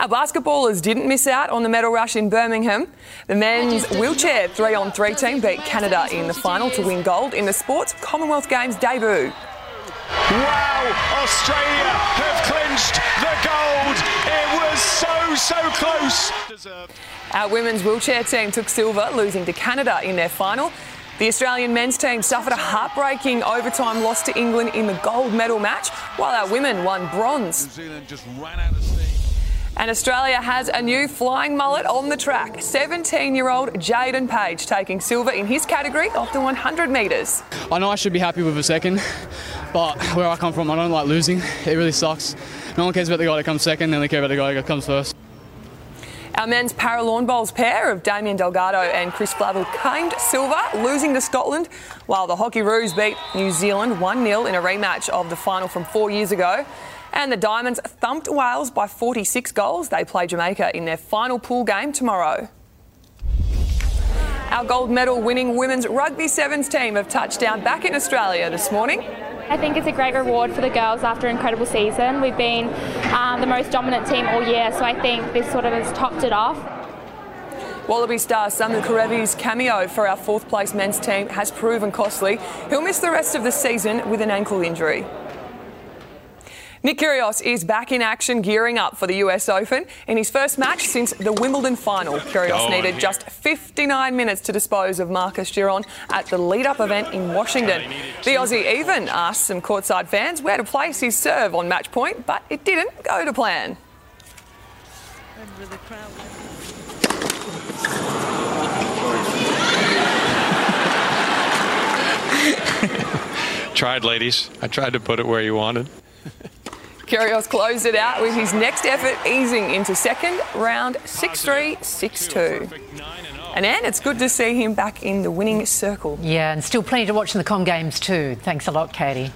Our basketballers didn't miss out on the medal rush in Birmingham. The men's wheelchair three on three team beat Canada in the final to win gold in the Sports Commonwealth Games debut. Wow, Australia have clinched the gold. It was so, so close. Our women's wheelchair team took silver, losing to Canada in their final. The Australian men's team suffered a heartbreaking overtime loss to England in the gold medal match, while our women won bronze. New Zealand just ran out of steam. And Australia has a new flying mullet on the track. 17 year old Jaydon Page taking silver in his category of the 100 metres. I know I should be happy with a second, but where I come from, I don't like losing. It really sucks. No one cares about the guy that comes second, they only care about the guy that comes first. Our men's para lawn bowls pair of Damien Delgado and Chris Flavel claimed silver, losing to Scotland, while the Hockeyroos beat New Zealand 1 0 in a rematch of the final from four years ago. And the Diamonds thumped Wales by 46 goals. They play Jamaica in their final pool game tomorrow. Our gold medal winning women's rugby sevens team have touched down back in Australia this morning. I think it's a great reward for the girls after an incredible season. We've been um, the most dominant team all year, so I think this sort of has topped it off. Wallaby star Samu Kerevi's cameo for our fourth place men's team has proven costly. He'll miss the rest of the season with an ankle injury. Nick Kyrgios is back in action, gearing up for the US Open in his first match since the Wimbledon final. Kyrgios oh, Go needed just 59 minutes to dispose of Marcos Giron at the lead-up event in Washington. The Aussie even asked some courtside fans where to place his serve on match point, but it didn't go to plan. Tried, ladies. I tried to put it where you wanted. Kyrgios closed it out with his next effort, easing into second round 6 3, 6 2. And Anne, it's good to see him back in the winning circle. Yeah, and still plenty to watch in the Com Games too. Thanks a lot, Katie.